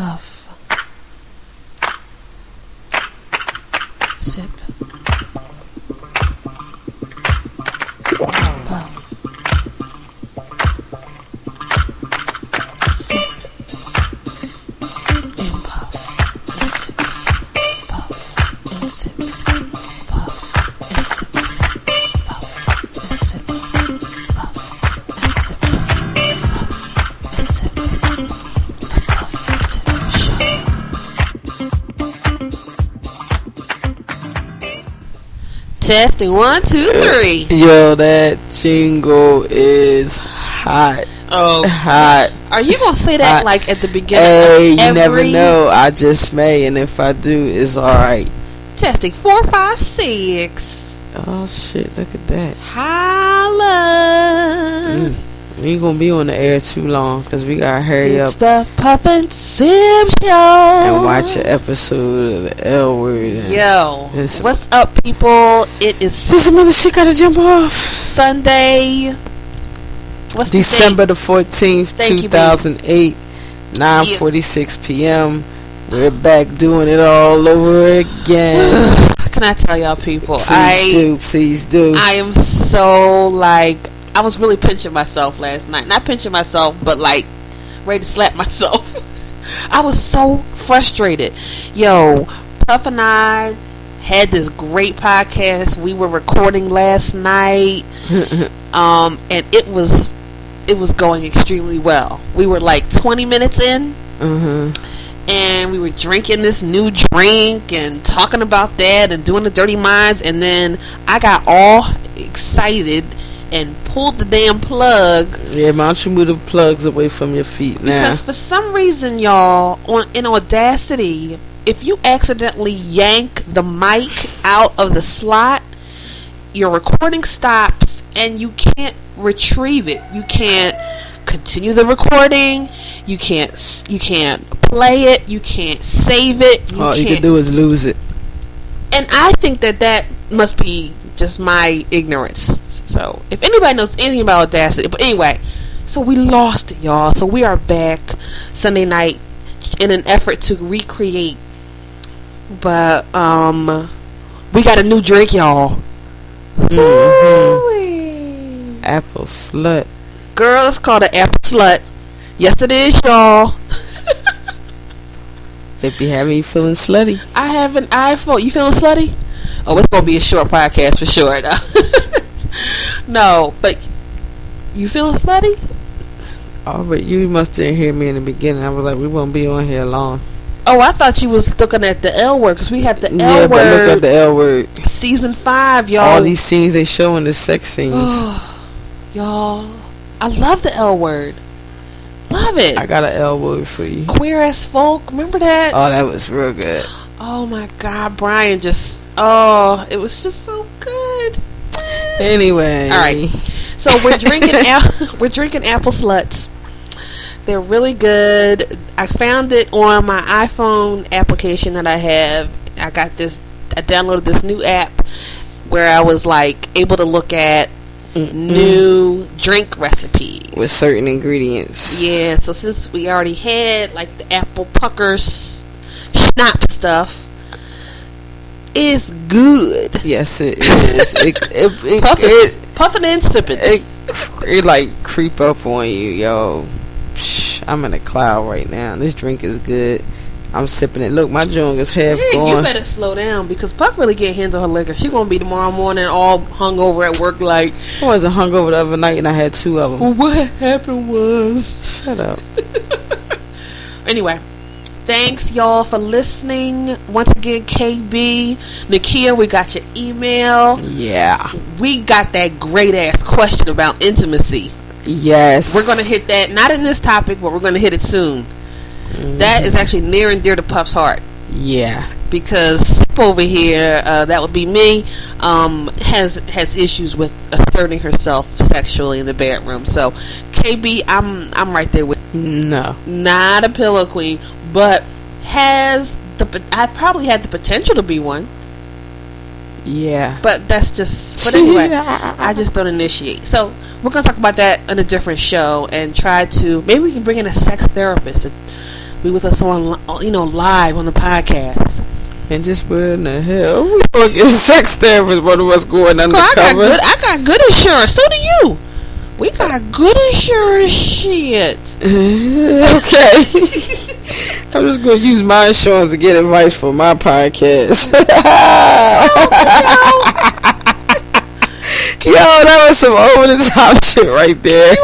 Puff. Sip. Testing one, two, three. Yo, that jingle is hot. Oh, Hot. are you gonna say that I- like at the beginning? Hey, of you never know. I just may, and if I do, it's alright. Testing four, five, six. Oh, shit, look at that. Holla. Mm. We ain't gonna be on the air too long because we gotta hurry It's up the and Sip Show. and watch an episode of the L word. and- Yo, This- what's up, people? It is This mother shit gotta jump off. Sunday. What's December the 14th, Thank you, baby. 2008, 9.46 p.m. We're back doing it all over again. Can I tell y'all, people? Please I do, please do. I am so like I was really pinching myself last night. Not pinching myself, but like ready to slap myself. I was so frustrated. Yo, Puff and I had this great podcast we were recording last night. um and it was it was going extremely well. We were like 20 minutes in uh-huh. and we were drinking this new drink and talking about that and doing the dirty minds and then I got all excited and pulled the damn plug Yeah, why don't you move the plugs away from your feet now? because for some reason y'all on in Audacity if you accidentally yank the mic out of the slot your recording stops and you can't retrieve it you can't continue the recording you can't you can't play it you can't save it you All you can do is lose it. and I think that that must be just my ignorance. So, if anybody knows anything about Audacity, but anyway, so we lost it, y'all. So we are back Sunday night in an effort to recreate. But um, we got a new drink, y'all. hmm Apple slut. Girl, it's called an apple slut. Yes, it is, y'all. They be having you feeling slutty. I have an iPhone. You feeling slutty? Oh, it's gonna be a short podcast for sure. no, but you feeling slutty? Oh, but you must didn't hear me in the beginning. I was like, we won't be on here long. Oh, I thought you was looking at the L word because we have the L word. yeah, but look at the L word. season five, y'all. All these scenes they showing the sex scenes. y'all, I love the L word. Love it. I got an L word for you. Queer as folk. Remember that? Oh, that was real good. oh my God, Brian just. Oh, it was just so good. Anyway, All right. So we're drinking a- we're drinking apple sluts. They're really good. I found it on my iPhone application that I have. I got this I downloaded this new app where I was like able to look at mm-hmm. new drink recipes. with certain ingredients. Yeah, so since we already had like the apple puckers schnapps stuff, it's good. Yes, it is. it, it, it, Puff it, is, puffing and sipping. it, it like creep up on you, yo. Psh, I'm in a cloud right now. This drink is good. I'm sipping it. Look, my junk is half Hey, you better slow down because Puff really can't handle her liquor. She gonna be tomorrow morning all hungover at work. Like, I wasn't hungover the other night and I had two of them. what happened was. Shut up. Anyway, thanks y'all for listening. Once again, KB, Nakia, we got your email. Yeah. We got that great ass question about intimacy. Yes. We're gonna hit that not in this topic, but we're gonna hit it soon. That is actually near and dear to Puff's heart. Yeah. because Sip over here, uh, that would be me, um, has has issues with asserting herself sexually in the bedroom. So, KB, I'm I'm right there with No. not a pillow queen, but has the I've probably had the potential to be one, Yeah. but that's just. But anyway, I just don't initiate. So we're gonna talk about that on a different show and try to maybe we can bring in a sex therapist. to be with us on, you know, live on the podcast. And just where in the hell we gonna get sex therapist? One of us going Girl, I got good. I got good insurance. So do you. We got good insurance. Shit. okay. I'm just gonna use my insurance to get advice for my podcast. Yo, that was some over the top shit right there.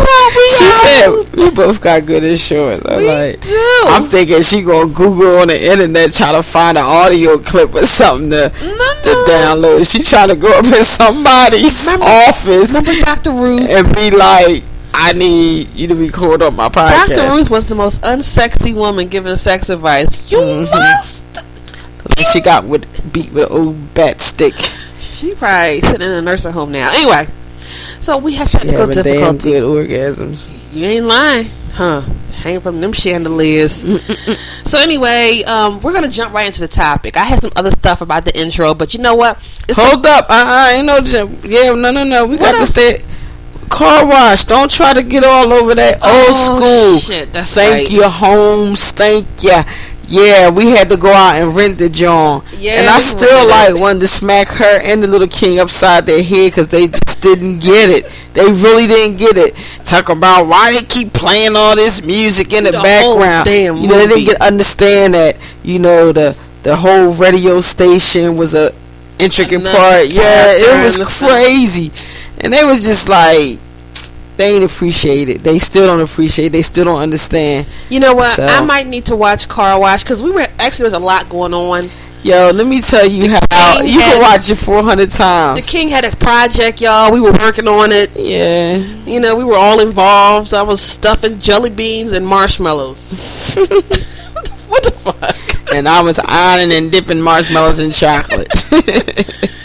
She said we both got good insurance. I'm We like, do. I'm thinking she gonna Google on the internet try to find an audio clip or something to, no, to download. She trying to go up in somebody's Remember- office Remember Dr. Ruth? and be like, I need you to record on my podcast. Dr. Ruth was the most unsexy woman giving sex advice. You Mhm. must. She got with beat with an old bat stick. She probably sitting in a nursing home now. Anyway, so we had technical having damn difficulty. good orgasms. You ain't lying, huh? Hanging from them chandeliers. so anyway, um, we're gonna jump right into the topic. I had some other stuff about the intro, but you know what? It's Hold up, uh, uh ain't no jump. Yeah, no, no, no. We got to else? stay. Car wash. Don't try to get all over that Oh, old school. shit, that's thank right. you, homes. Thank you. Yeah, we had to go out and rent the John. Yeah, and I still like it. wanted to smack her and the little king upside their head because they just didn't get it. They really didn't get it. Talk about why they keep playing all this music in the, The background. damn you know, they didn't get understand that. You know the the whole radio station was a intricate Another part. Yeah, it was in the film. crazy, and they was just like. They ain't appreciate it. They still don't appreciate. it. They still don't understand. You know what? So- I might need to watch Car Wash because we were actually there's a lot going on. Yo, let me tell you how King you can watch it four hundred times. The. King had a project, y'all. We were working on it. Yeah. You know, we were all involved. I was stuffing jelly beans and marshmallows. what the fuck? and I was ironing and dipping marshmallows in chocolate.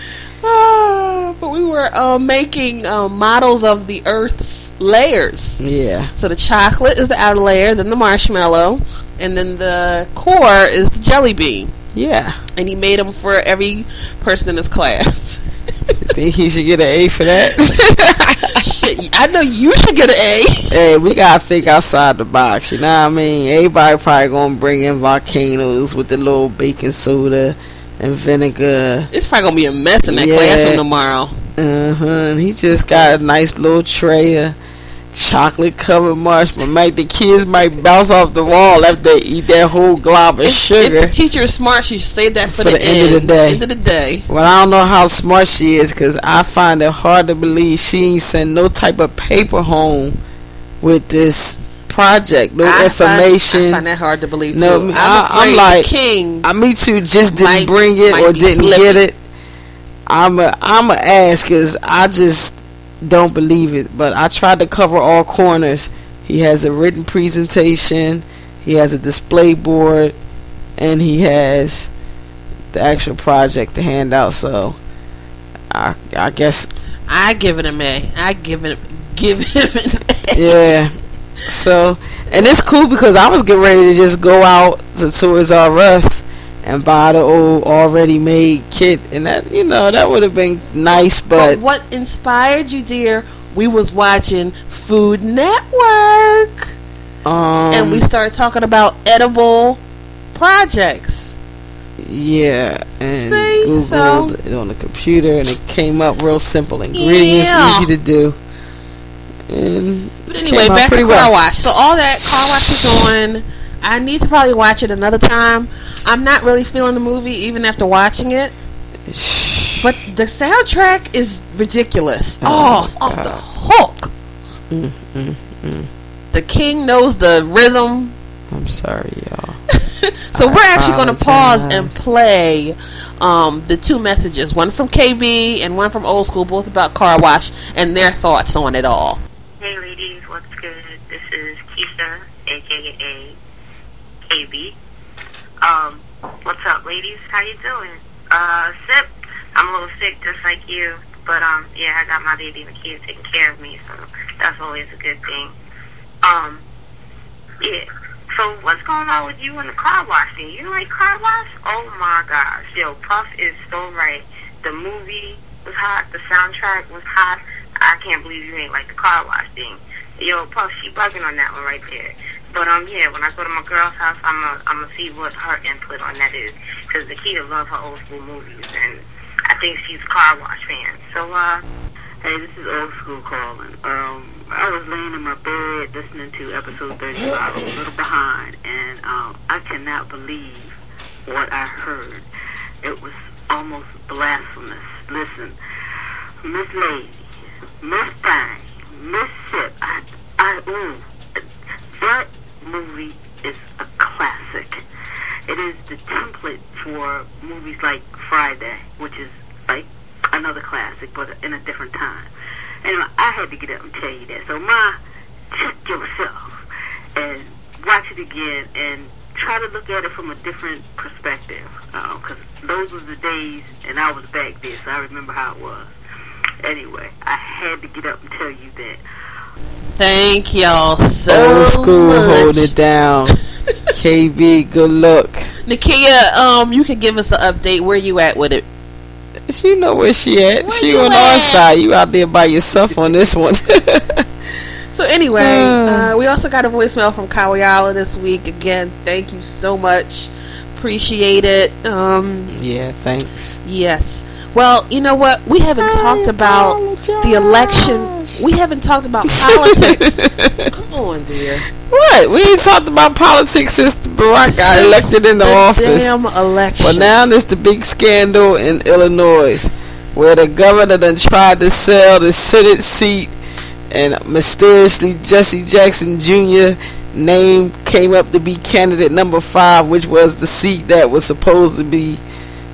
Ah, but we were uh, making uh, models of the Earth's layers. yeah. So the chocolate is the outer layer, then the marshmallow, and then the core is the jelly bean. Yeah. And he made them for every person in his class. Think he should get an A for that? Shit, I know you should get an A. hey, we gotta think outside the box. You know what I mean? Everybody probably gonna bring in volcanoes with the little baking soda and vinegar. It's probably gonna be a mess in that Yeah. classroom tomorrow. Uh huh. And he just got a nice little tray of chocolate covered marshmallow. Might the kids might bounce off the wall after they eat that whole glob of If, sugar. if the teacher is smart, she should save that for, For the end of the day. End of the day. Well, I don't know how smart she is because I find it hard to believe she ain't sent no type of paper home with this project, no I information. Find, I find that hard to believe. No, too. I'm, I'm like- king. I me too just didn't Might- bring it or didn't slippy. get it. I'm a I'm a ask because I just don't believe it. But I tried to cover all corners. He has a written presentation. He has a display board, and he has the actual project to hand out. So, I I guess I give it A. I give it give him an A. yeah. So, and it's cool because I was getting ready to just go out to Toys R Us and buy the old already made kit, and that you know that would have been nice, But but what inspired you, dear? We was watching Food Network, um, and we started talking about edible projects. yeah, and See, so- googled it on the computer, and it came up real simple ingredients, Yeah. easy to do. And But anyway, back to Car well. Wash. So all that Car Wash is on. I need to probably watch it another time. I'm not really feeling the movie even after watching it. But the soundtrack is ridiculous. Oh, Oh, it's off the hook. Mm, mm, mm. The king knows the rhythm. I'm sorry, y'all. So I we're actually going to pause and play um, the two messages, one from KB and one from Old School, both about car wash and their thoughts on it all. Hey ladies, what's good? This is Keisha, aka KB. Um, what's up ladies? How you doing? Uh, Sip, I'm a little sick just like you, but um, yeah, I got my baby kids taking care of me, so that's always a good thing. Um, yeah. So what's going on with you and the car wash thing? You like car wash? Oh my gosh, yo, Puff is so right. The movie was hot, the soundtrack was hot. I can't believe you ain't like the car wash thing. yo, Puff, she bugging on that one right there. But um, yeah, when I go to my girl's house, I'm gonna I'm gonna see what her input on that is, because Nikita loves her old school movies, and I think she's a car wash fan. So uh, Hey, this is old school calling. Um, I was laying in my bed listening to episode 35. I a little behind, and um, I cannot believe what I heard. It was almost blasphemous. Listen, Miss Lady, Miss Thang, Miss Sip, I, I, ooh, that movie is a classic. It is the template for movies like Friday, which is like another classic, but in a different time. Anyway, I had to get up and tell you that. So, Ma, check yourself and watch it again and try to look at it from a different perspective. Uh, because those were the days, and I was back there, so I remember how it was. Anyway, I had to get up and tell you that. Thank y'all so Old school, much. hold it down. KB, good luck. Nakia, um, you can give us an update. Where you at with it? She know where she at. Where she on at? our side. You out there by yourself on this one. So anyway, uh, we also got a voicemail from Kawayala this week. Again, thank you so much. Appreciate it. Um, yeah, thanks. yes. Well, you know what? We haven't talked about the election. We haven't talked about politics. Come on, dear. What? We ain't talked about politics since Barack got elected in the, office. Damn election. But now there's the big scandal in Illinois where the governor then tried to sell the Senate seat and mysteriously Jesse Jackson Jr. name came up to be candidate number five, which was the seat that was supposed to be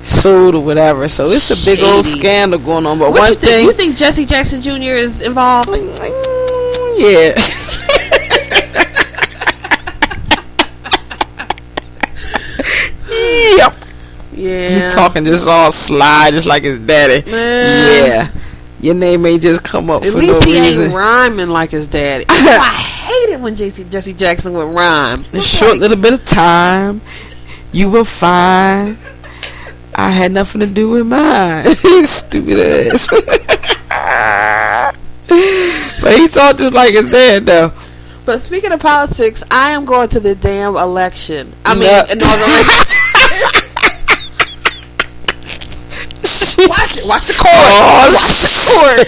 sold or whatever. So it's a big old scandal going on. But what one you thing, You think Jesse Jackson Jr. is involved? Mm, mm, yeah. yep. Yeah. He talking just all sly, just like his daddy. Man. Yeah. Your name ain't just come up At for least no he ain't rhyming like his daddy. Oh, I hate it when JC, Jesse Jackson would rhyme. A short little bit of time, you were fine. I had nothing to do with mine. Stupid ass. but he talked just like his dad, though. But speaking of politics, I am going to the damn election. I mean, No. inauguration. watch it. Watch the court. Oh, watch the court.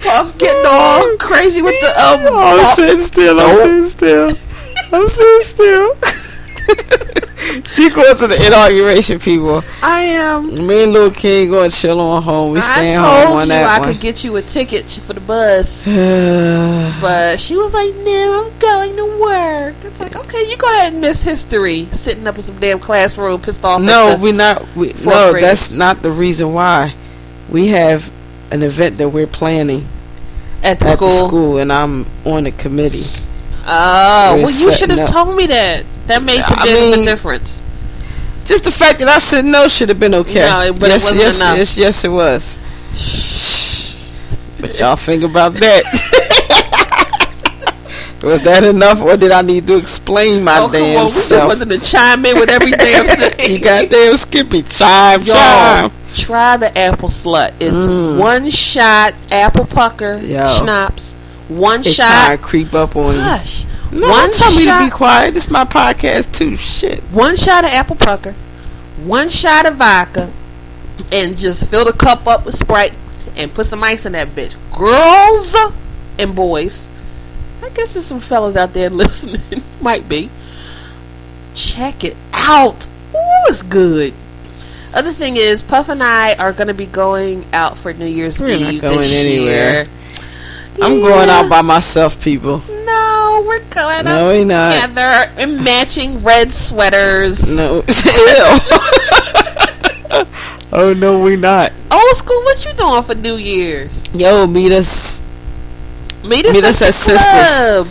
Puff getting all crazy with the um. Oh, I'm sitting still. I'm sitting still. I'm sitting still. she goes to the inauguration, people. I am. Me and Lil King going to chill on home. We staying home on that I one. could get you a ticket for the bus. But she was like, "No, I'm going to work." It's like, okay, you go ahead and miss history, sitting up in some damn classroom, pissed off. no, at the, we not. We, no, graders. that's not the reason why. We have an event that we're planning at the at school. the school, and I'm on the committee. Oh, We're well, you should have told me that. That makes a I bit of a mean- difference. Just the fact that I said no should have been okay. No, it- but it yes, wasn't yes, enough. yes, yes, it was. Shh. What y'all think about that? was that enough, or did I need to explain my oh, damn on, self? wanted to chime in with every damn thing. you goddamn Skippy, chime, chime. Y'all, try the apple slut. It's Mm. one shot apple pucker Yo. schnapps. One It shot. creep up on you. No, one tell me to be quiet. This is my podcast too. Shit. one shot of apple pucker, one shot of vodka, and just fill the cup up with Sprite and put some ice in that bitch. Girls and boys, I guess there's some fellas out there listening. Might be. Check it out. Ooh, it's good. Other thing is, Puff and I are going to be going out for New Year's We're not Eve going this anywhere. year. I'm going Yeah. out by myself, people. No, we're going No, out we not. together in matching red sweaters. No. Oh no, we not. Old school, what you doing for New Year's? Yo, meet us Meet us, Meet at, us at Sisters. club.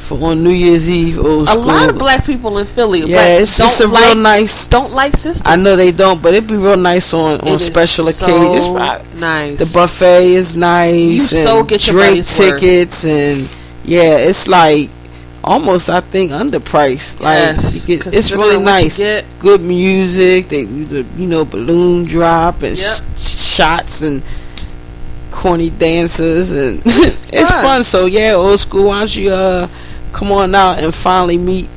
For on New Year's Eve. Old A school. lot of black people in Philly. yeah, it's just a like, real nice. Don't like sisters. I know they don't, but it'd be real nice on on special so occasions. It's. Nice. The buffet is nice. You and so get your drink money's worth. tickets and yeah, it's like almost I think underpriced. Like Yes, you get, it's really nice. Good music. They the, you know balloon drop and Yep. sh- shots and corny dancers, and it's Fun. fun. So yeah, old school. Why don't you uh come on out and finally meet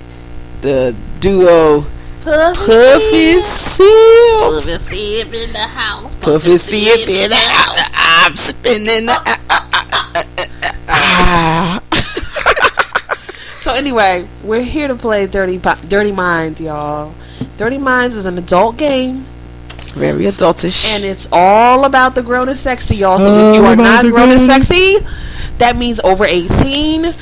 the duo Puffy Seal. Puffy Sip in the house. Puffy Seal in the house. I'm spinning the. Ah. So anyway, we're here to play Dirty Dirty Minds, y'all. Dirty Minds is an adult game, Very adultish. and it's all about the grown and sexy, y'all. So if you are not grown and sexy, that means over eighteen.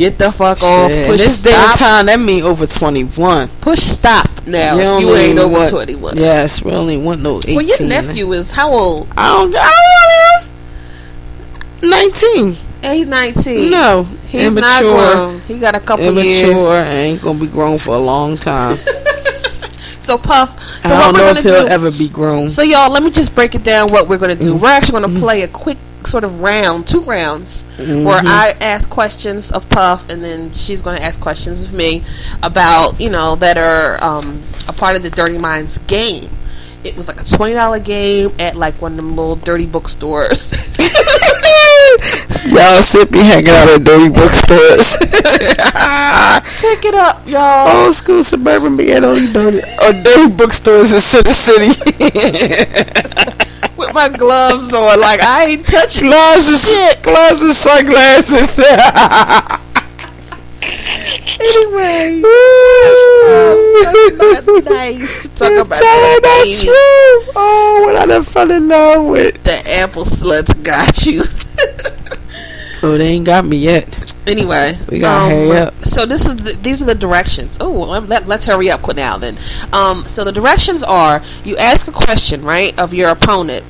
Get the fuck off. Push this day and time, that mean over 21. Push stop now. You You, ain't over twenty one. Yes, we only want no 18. Well, your nephew is how old? I don't, I don't him. 19. Yeah, he's nineteen. No. he's immature. not grown. He got a couple Immature years. ain't gonna be grown for a long time. So Puff. So I don't know if he'll do? ever be grown. So y'all, let me just break it down. What we're gonna do? Mm-hmm. We're actually gonna play a quick sort of round, two rounds, Mm-hmm. where I ask questions of Puff, and then she's gonna ask questions of me about you know that are um, a part of the Dirty Minds game. It was like a twenty dollar game at like one of them little dirty bookstores. Y'all sit be hanging out at dirty bookstores. Pick it up, y'all. Old school suburban be at only dirty or dirty bookstores in Center City. With my gloves on, like I ain't touching. glasses, Shit. glasses, sunglasses. Anyway, nice to talk You're about telling that the truth. Oh, when I done fell in love with. The apple sluts got you. Oh, they ain't got me yet. Anyway, We gotta hurry up. So this is the, these are the directions. Oh, let, let's hurry up with now then. Um, so the directions are: you ask a question, right, of your opponent,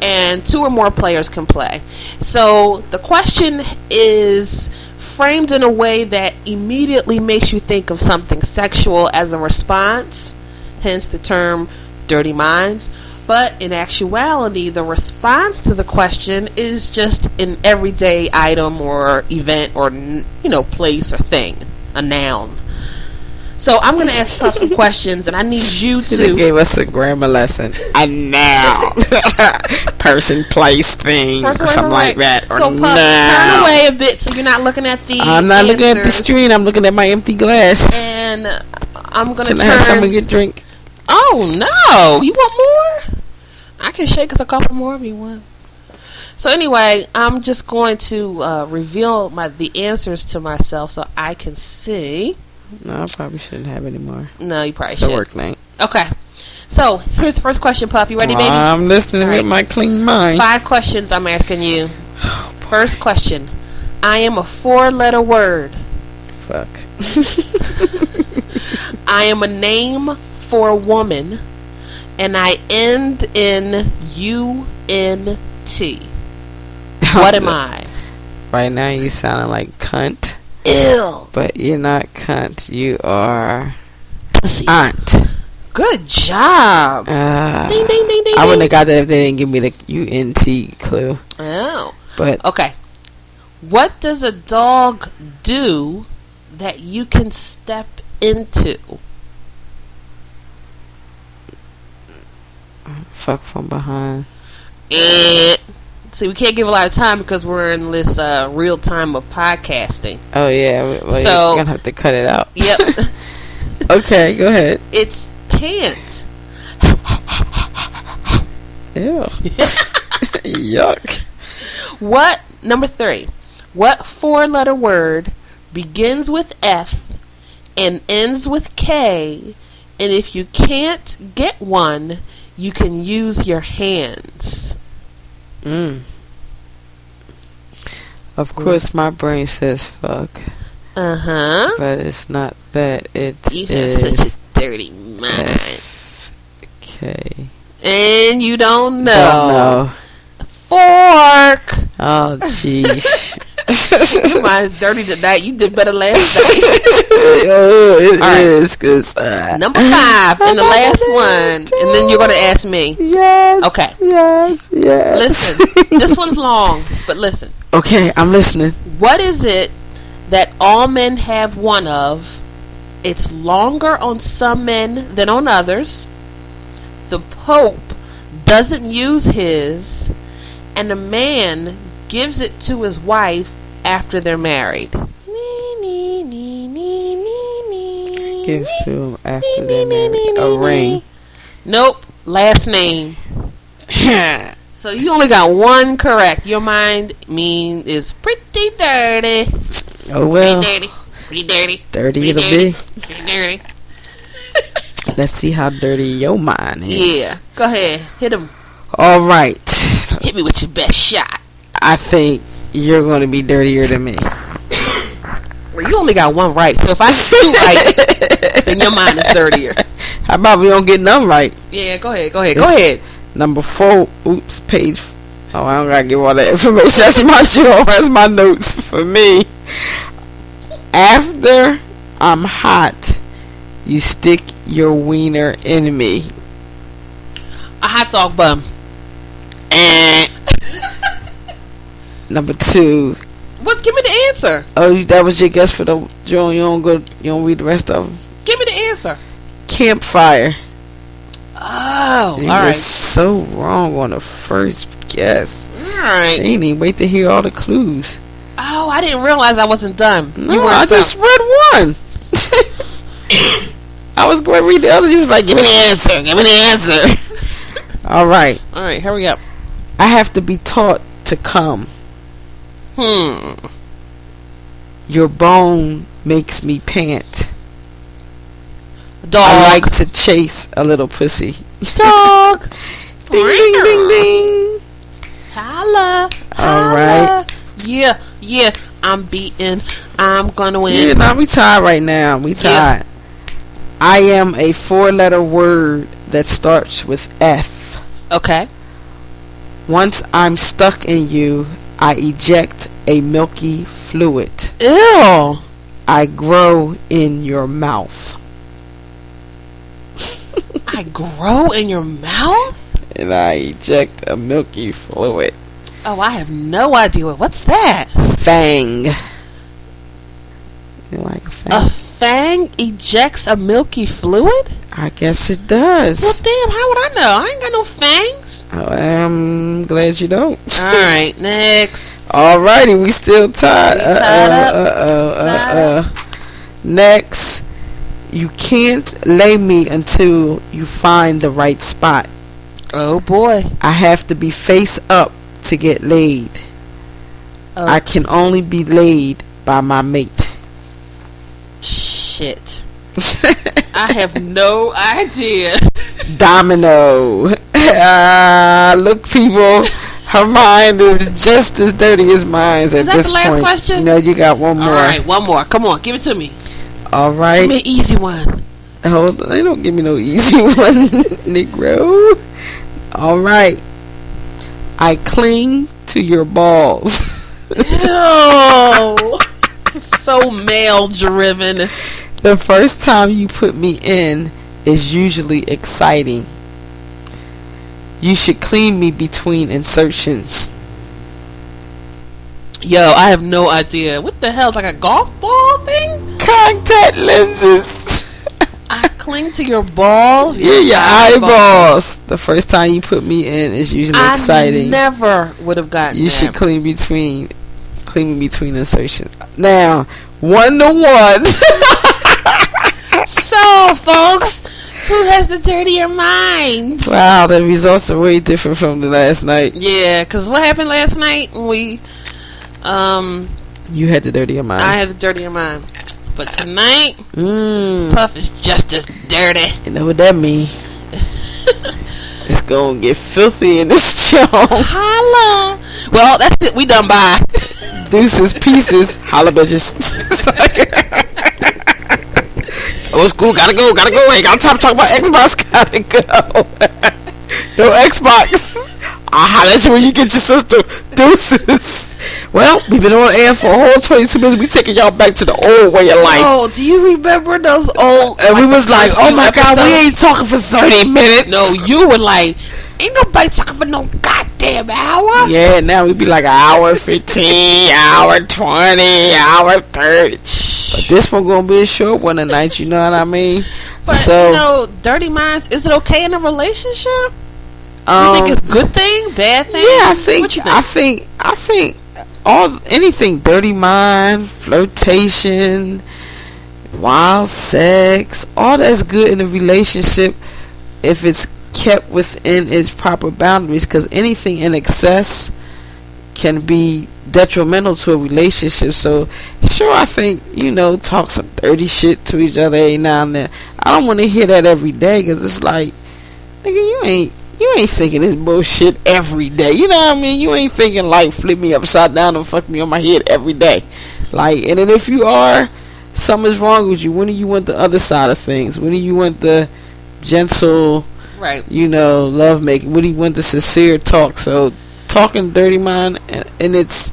and two or more players can play. So the question is framed in a way that immediately makes you think of something sexual as a response. Hence the term "dirty minds." But in actuality, the response to the question is just an everyday item or event or you know place or thing, a noun. So I'm going to ask some questions, and I need you She to. gave us a grammar lesson. A noun. Person, place, thing, or something like that. Or so Puff, noun. turn away a bit so you're not looking at the. I'm not looking at the screen. I'm looking at my empty glass. And I'm going to Can I have turn. to get drink? Oh no! You want more? I can shake us a couple more if you want. So anyway, I'm just going to uh, reveal my the answers to myself so I can see. No, I probably shouldn't have any more. No, you probably should. work night. Okay. So here's the first question, Pup. You ready, baby? I'm listening All with my clean mind. Five questions I'm asking you. First question. I am a four-letter word. Fuck. I am a name for a woman, and I end in U N T. What am I? Right now, you sounding like cunt, Ill. but you're not cunt. You are Pussy. aunt. Good job. Uh, Ding ding ding ding. I wouldn't have got that if they didn't give me the UNT clue. Oh. But Okay. What does a dog do that you can step into? Fuck from behind. Eh. See, we can't give a lot of time because we're in this uh, real time of podcasting. Oh yeah, well, So- you're gonna have to cut it out. Yep. okay, go ahead. it's pant. Ew. Yuck. What number three? What four-letter word begins with F and ends with K? And if you can't get one, you can use your hands. Mm. Of course, my brain says fuck, Uh huh. but it's not that. It You have is such a dirty mind, K. and you don't know. Don't know. Fork. Oh, jeez. Mine's dirty tonight. You did better last night. oh, it right. is, 'cause, uh, Number five, and the last one, and then you're gonna ask me. Yes. Okay. Yes. Yes. Listen, this one's long, but listen. Okay, I'm listening. What is it that all men have one of? It's longer on some men than on others. The Pope doesn't use his, and a man gives it to his wife after they're married. Gives to him after they're married a ring. Nope, last name. So you only got one correct. Your mind mean is pretty dirty. Oh well. Pretty dirty. Pretty dirty. dirty it'll be. Pretty dirty. Let's see how dirty your mind is. Yeah. Go ahead. Hit him. All right. Hit me with your best shot. I think you're going to be dirtier than me. Well, you only got one right. So if I get two right, then your mind is dirtier. How about we don't get none right? Yeah, go ahead. Go ahead. Go ahead. Number four. Oops, page. Oh, I don't gotta give all that information. That's my job. That's my notes for me. After I'm hot, you stick your wiener in me. A hot dog bum. Eh. Number two. What? Give me the answer. Oh, that was your guess for the Joan. You don't go. You don't read the rest of them. Give me the answer. Campfire. Oh, You all were right. so wrong on the first guess. All right. She ain't even wait to hear all the clues. Oh, I didn't realize I wasn't done. No, you I just read one. I was going to read the other. You was like, give me the answer. Give me the answer. all right. All right, hurry up. I have to be taught to come. Hmm. Your bone makes me pant. Dog. I like to chase a little pussy. dog. ding, ding, ding, ding. Holla. All holla. Yeah, yeah. I'm beating. I'm gonna win. Yeah, now we tied right now. We Yeah. tied. I am a four-letter word that starts with F. Okay. Once I'm stuck in you, I eject a milky fluid. Ew. I grow in your mouth. I grow in your mouth? And I eject a milky fluid. Oh, I have no idea. What's that? Fang. You like a fang? A fang ejects a milky fluid? I guess it does. Well, damn, how would I know? I ain't got no fangs. I'm glad you don't. All right, next. All righty, we still tied. We tied up. Uh uh Tied uh uh. Next, you can't lay me until you find the right spot. Oh boy. I have to be face up to get laid. Oh I can only be laid by my mate. Shit. I have no idea. Domino. Ah, look, people. Her mind is just as dirty as mine at Is that this the last point. question? No, you got one more. All right, one more. Come on, give it to me. All right, Give me an easy one. Hold on, they don't give me no easy one, Negro. All right. I cling to your balls. Ew. so male driven. the first time you put me in is usually exciting. You should clean me between insertions. Yo, I have no idea. What the hell? It's like a golf ball thing? Contact lenses. I cling to your balls. yeah, your eyeballs. The first time you put me in is usually exciting. I exciting. never would have gotten You that. should clean between clean between insertions. Now, one to one. So, folks, who has the dirtier mind? wow, the results are way different from the last night. Yeah, because what happened last night? We, um, You had the dirtier mind. I had the dirtier mind. But tonight, mm, Puff is just as dirty. you know what that means? it's gonna get filthy in this show. Holla. Well, that's it. We done by. Deuces, pieces, holla bitches. Oh, old school, gotta go, gotta go. Ain't got time to talk about Xbox, gotta go. no Xbox. I'll holler at you when you get your sister. Deuces. Well, we've been on air for a whole 22 minutes. We taking y'all back to the old way of life. Oh, do you remember those old? and we was like, oh few my god, we ain't talking for 30 minutes. No, you were like, ain't nobody talking for no goddamn hour. Yeah, now we be like an hour 15, hour 20, hour 30. But this one gonna be a short one tonight, you know what I mean? But so, you know, dirty minds. Is it okay in a relationship? You Um, think it's good thing, bad thing? Yeah, I think, you think? I think I think all anything dirty mind, flirtation, wild sex, all that's good in a relationship if it's kept within its proper boundaries cuz anything in excess can be detrimental to a relationship. So, sure I think, you know, talk some dirty shit to each other every now and then. I don't want to hear that every day cuz it's like nigga you ain't you ain't thinking this bullshit every day. You know what I mean? You ain't thinking like flip me upside down and fuck me on my head every day. Like, and then if you are, something's wrong with you. When do you want the other side of things? When do you want the gentle, right. you know, love making? Do you want the sincere talk? So, talking dirty mind in, in its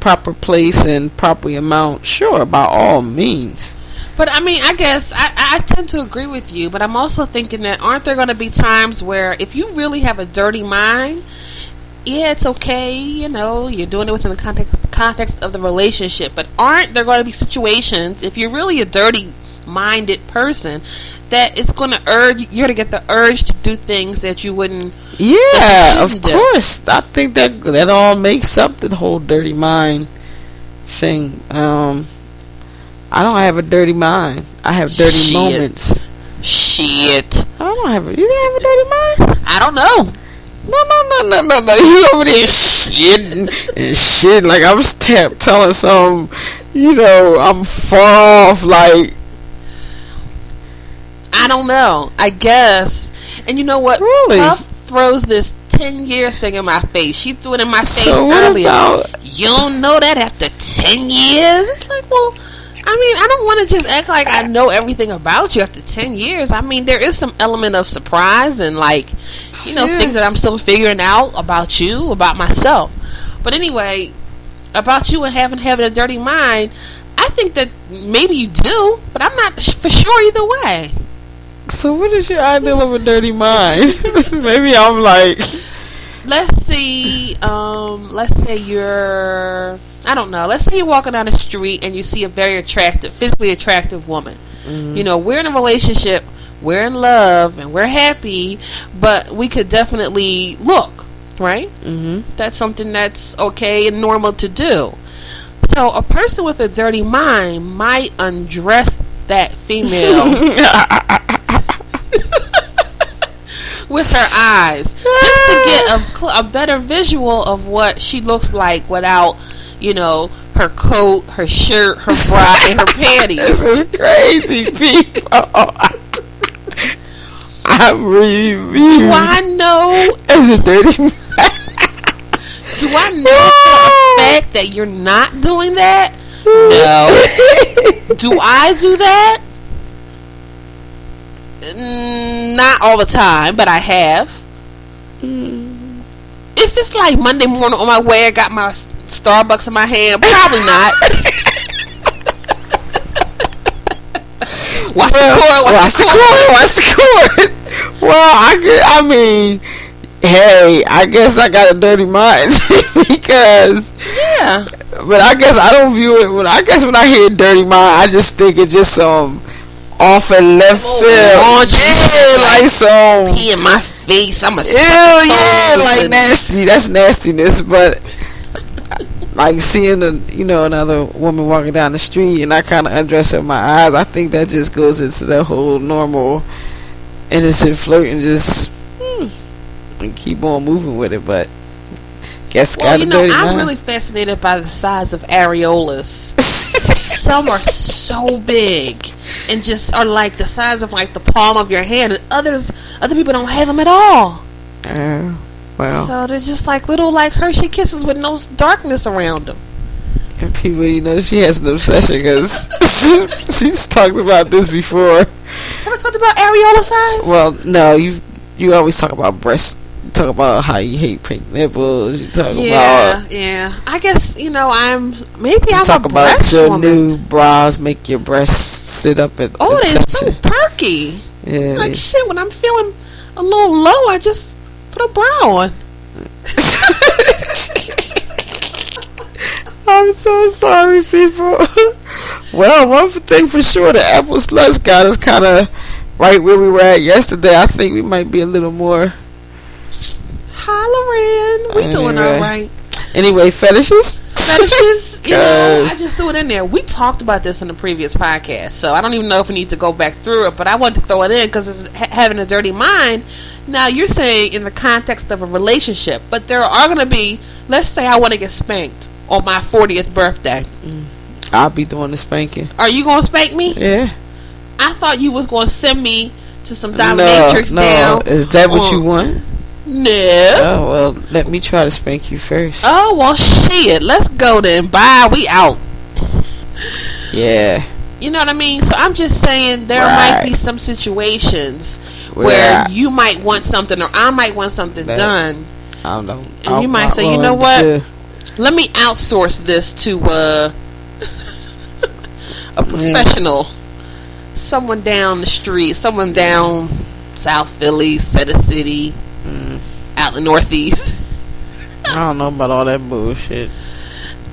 proper place and proper amount, sure, by all means. But I mean, I guess I, I tend to agree with you, but I'm also thinking that aren't there going to be times where if you really have a dirty mind, yeah, it's okay, you know, you're doing it within the context context of the relationship, but aren't there going to be situations if you're really a dirty minded person that it's going to urge you're going to get the urge to do things that you wouldn't Yeah, of do. course. I think that that all makes up the whole dirty mind thing. Um, I don't have a dirty mind. I have dirty Shit. moments. shit. I don't have. A, you don't have a dirty mind? I don't know. No, no, no, no, no, no. You over there shitting and shit like I was tap telling some. You know, I'm far off. Like I don't know. I guess. And you know what? Really? Puff throws this 10 year thing in my face. She threw it in my face so. What earlier. about? you don't know that after 10 years? It's like, well, I mean, I don't want to just act like I know everything about you after 10 years. I mean, there is some element of surprise and, like, you know, Yeah. things that I'm still figuring out about you, about myself. But anyway, about you and having having a dirty mind, I think that maybe you do, but I'm not sh- for sure either way. So what is your ideal of a dirty mind? Maybe I'm like. let's see um let's say you're i don't know let's say you're walking down the street and you see a very attractive physically attractive woman you know we're in a relationship we're in love and we're happy but we could definitely look right hmm that's something that's okay and normal to do so a person with a dirty mind might undress that female with her eyes just to get a, cl- a better visual of what she looks like without you know her coat her shirt her bra and her panties This is crazy, people. I'm really, do i know Is it dirty. do i know for a fact that you're not doing that? No. Do i do that not all the time but i have mm. if it's like monday morning on my way i got my starbucks in my hand probably not watch the cord watch Watch the court. Watch the court. Well, I could, I mean, hey, I guess I got a dirty mind because, yeah but I guess I don't view it. When I guess when I hear dirty mind, I just think it's just some off and left Oh, field. Lord, Yeah, like so. pee in my face i'm a Ew, yeah, like nasty. That's nastiness, but like seeing a you know another woman walking down the street and I kind of undress her my eyes. I think that just goes into the whole normal innocent flirt and just hmm, and keep on moving with it. But guess well got you know i'm mind. really fascinated by the size of areolas some are so big and just are like the size of like the palm of your hand and others other people don't have them at all Uh, well, so they're just like little like hershey kisses with no darkness around them and people, you know, she has an obsession because she's talked about this before. ever talked about areola size Well, no, you you always talk about breasts. Talk about how you hate pink nipples. You talk yeah about yeah i guess you know i'm maybe i'm talk about your woman. new bras make your breasts sit up at oh they're so perky Yeah, like shit when i'm feeling a little low i just put a bra on I'm so sorry, people. well, one thing for sure, the apple slush got us kind of right where we were at yesterday. I think we might be a little more hollering. We doing all right. Anyway, fetishes. Fetishes, you know, I just threw it in there. We talked about this in the previous podcast, so I don't even know if we need to go back through it. But I wanted to throw it in because it's ha- having a dirty mind. Now you're saying in the context of a relationship, but there are going to be. Let's say I want to get spanked on my 40th birthday. Mm. I'll be doing the spanking. Are you going to spank me? Yeah. I thought you was going to send me to some dominatrix no. down. Is that what you mm. want? No. Oh well, let me try to spank you first. Oh well, shit. Let's go then. Bye. We out. Yeah. You know what I mean? So I'm just saying there Right. might be some situations Where where you might want something or I might want something That- done. I don't know. And you I'm might not say, you know what? to- Let me outsource this to uh, a professional, someone down the street, someone down South Philly, Center City, Mm. Out in the Northeast. I don't know about all that bullshit.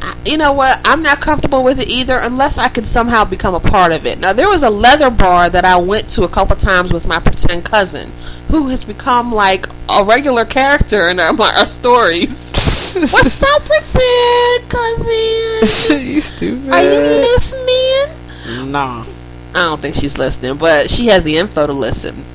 I- you know what? I'm not comfortable with it either unless I can somehow become a part of it. Now, there was a leather bar that I went to a couple times with my pretend cousin who has become like a regular character in our, our stories. What's up, pretend cousin? you stupid. Are you listening? Nah. I don't think she's listening, but she has the info to listen.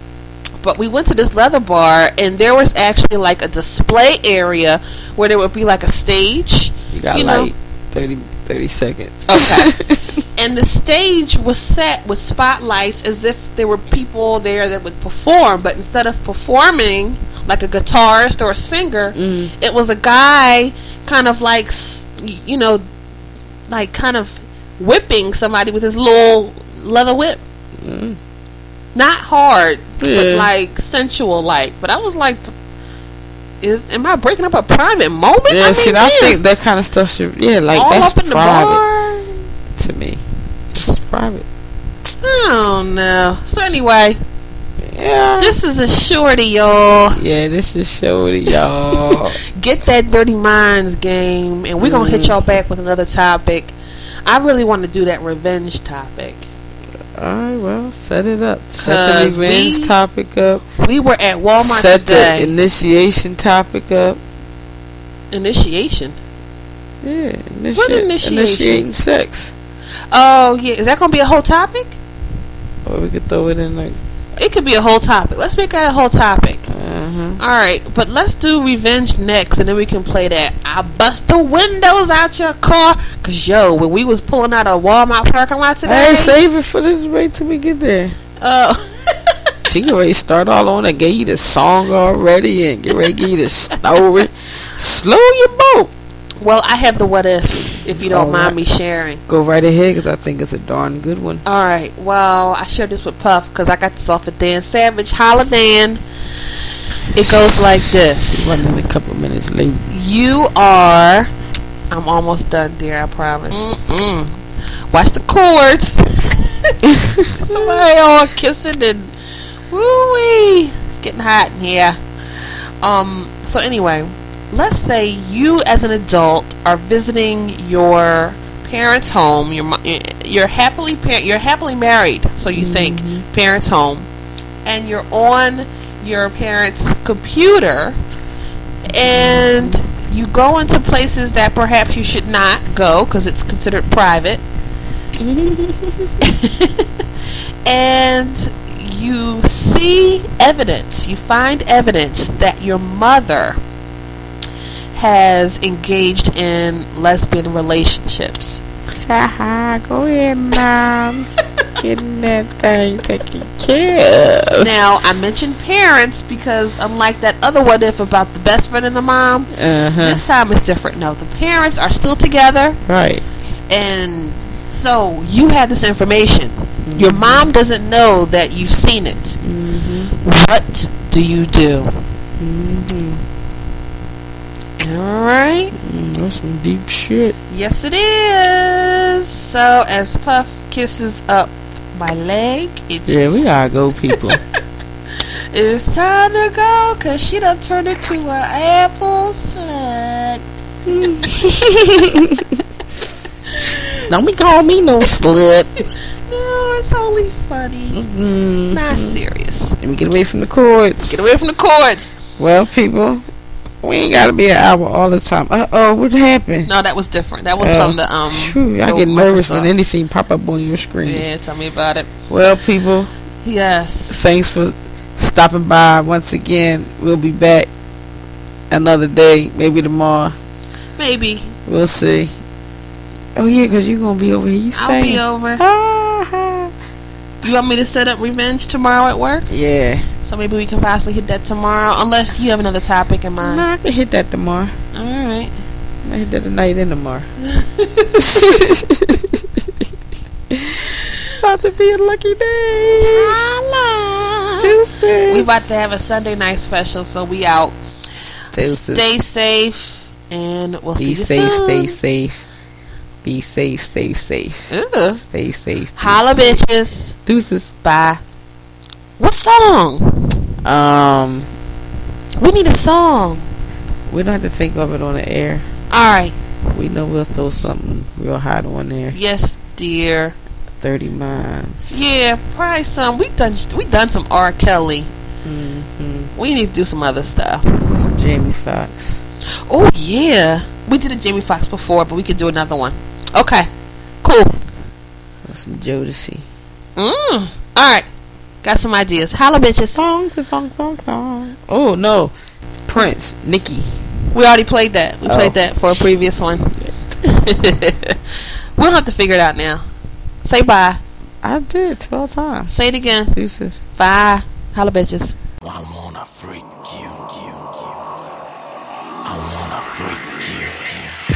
But we went to this leather bar, and there was actually like a display area where there would be like a stage. You got You know- like 30, 30 seconds. Okay. and the stage was set with spotlights as if there were people there that would perform, but instead of performing like a guitarist or a singer, Mm. it was a guy kind of like, you know, like kind of whipping somebody with his little leather whip. Mm. Not hard, but like sensual like. But I was like, is, am I breaking up a private moment? Yeah, I mean, see, I think that kind of stuff should. Yeah, like that's up in the private to me. It's private. I don't know. So anyway, Yeah. this is a shorty, y'all. yeah, this is shorty, y'all. Get that Dirty Minds game, and we're gonna hit Mm. y'all back with another topic. I really want to do that revenge topic. Alright, well, set it up. Set the revenge we- topic up. We were at Walmart Set today. the initiation topic up. Initiation. Yeah, initi- What initiation? initiating sex. Oh yeah, is that gonna be a whole topic? Or we could throw it in like, It could be a whole topic. Let's make that a whole topic. uh-huh. All right, but let's do revenge next, and then we can play that. I bust the windows out your car, cause yo, when we was pulling out a Walmart parking lot today, Hey, save it for this. Wait till we get there. uh, She get ready to start all on it. Get you the song already and get ready to get you the story. Slow your boat. well, I have the what if, if you don't All mind right. me sharing. Go right ahead because I think it's a darn good one. All right, well, I shared this with Puff because I got this off of Dan Savage. Holla Dan. It goes like this. Running a couple minutes late. You are. I'm almost done, dear. I promise. Mm-mm. Watch the cords. Somebody all kissing and woo wee. It's getting hot in here. Um. So anyway, let's say you, as an adult, are visiting your parents' home. You're you're happily par- you're happily married, so you think mm-hmm. parents' home, and you're on your parents' computer and you go into places that perhaps you should not go because it's considered private. and you see evidence, you find evidence that your mother has engaged in lesbian relationships. Haha, go ahead, moms. Getting that thing taken care of. Now, I mentioned parents because unlike that other what if about the best friend and the mom, Uh huh. this time it's different. No, the parents are still together Right. and so you have this information. Your mm-hmm. mom doesn't know that you've seen it. Mm-hmm. What do you do? All right. Mm, that's some deep shit. Yes, it is. So as Puff kisses up my leg, it's Yeah, we gotta go, people. it's time to go because she done turned into an apple slut. Don't be calling me no slut. No, it's only funny, Mm. not serious. Let me get away from the cords. Get away from the cords. Well, people, We ain't gotta be an hour all the time. Uh oh, what happened? No, that was different. That was Oh, from the um. Phew, I get nervous when anything pop up on your screen. Yeah, tell me about it. Well, people, Yes. thanks for stopping by once again. We'll be back another day, maybe tomorrow. Maybe We'll see. Oh yeah, cause you're gonna be over here. You stay. I'll be over. Ah, You want me to set up revenge tomorrow at work? yeah. So maybe we can possibly hit that tomorrow, unless you have another topic in mind. Nah, I can hit that tomorrow. All right. I hit that tonight and tomorrow. it's about to be a lucky day. Deuces. We about to have a Sunday night special, so we out. Deuces. Stay safe, and we'll see Be you safe. soon. Be safe. Stay safe. Be safe. Stay safe. Stay safe. Holla, safe. bitches. Deuces. Bye. What song? Um, We need a song. we don't have to think of it on the air. All right. We know we'll throw something real hot on there. Yes, dear. Thirty miles. Yeah, probably some. We done. We done some R. Kelly. Mm-hmm. We need to do some other stuff. Some Jamie Foxx. Oh yeah, we did a Jamie Foxx before, but we could do another one. Okay, cool. Some Jodeci. Mm. All right, got some ideas. Holla, bitches. Song, song, song, song. Oh no, Prince, Nicki. We already played that. We Oh. played that for a previous one. we'll have to figure it out now. Say bye. I did twelve times. Say it again. Deuces. Bye. Holla, bitches. I wanna freak you, you, you. I wanna freak you,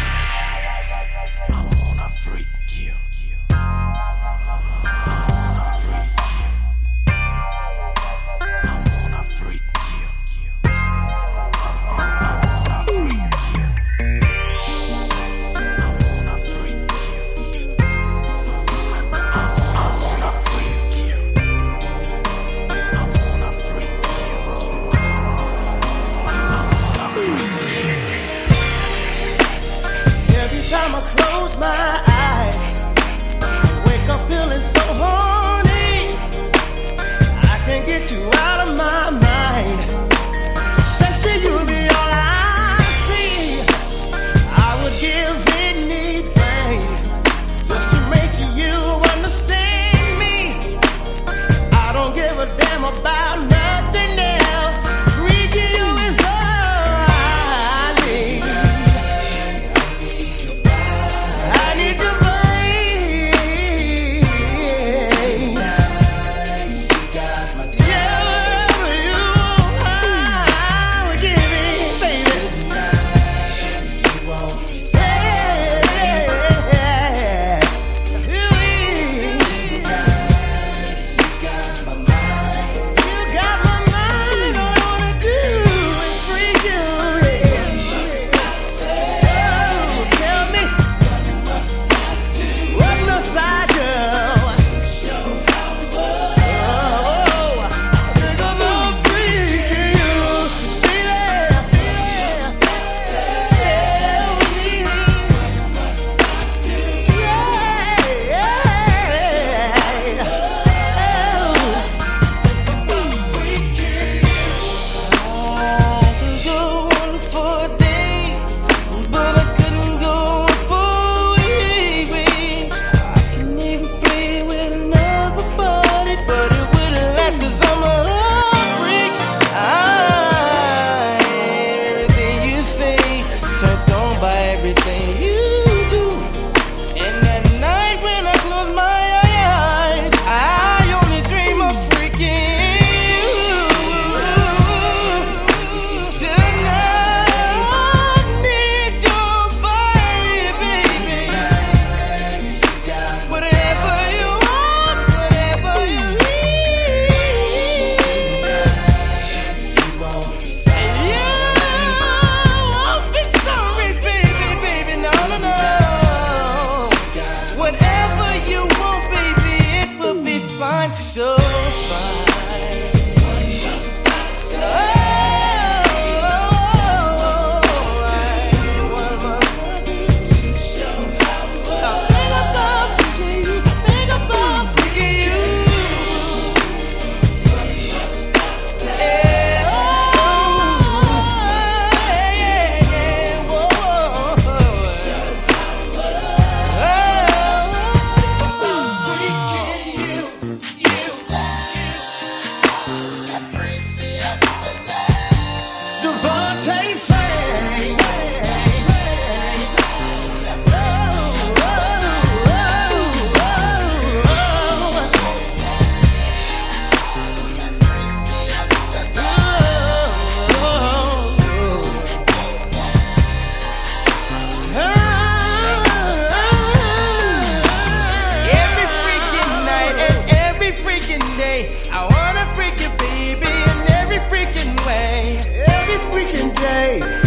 freaking baby in every freaking way, every freaking day.